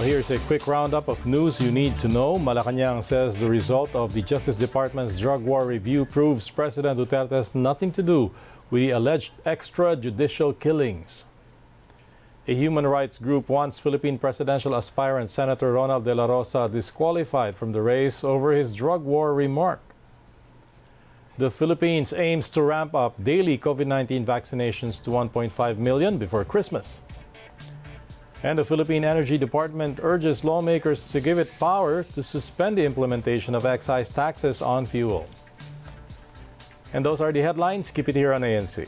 here's a quick roundup of news you need to know. Malacanang says the result of the Justice Department's drug war review proves President Duterte has nothing to do with the alleged extrajudicial killings. A human rights group wants Philippine presidential aspirant Senator Ronald De La Rosa disqualified from the race over his drug war remark. The Philippines aims to ramp up daily COVID 19 vaccinations to 1.5 million before Christmas. And the Philippine Energy Department urges lawmakers to give it power to suspend the implementation of excise taxes on fuel. And those are the headlines. Keep it here on ANC.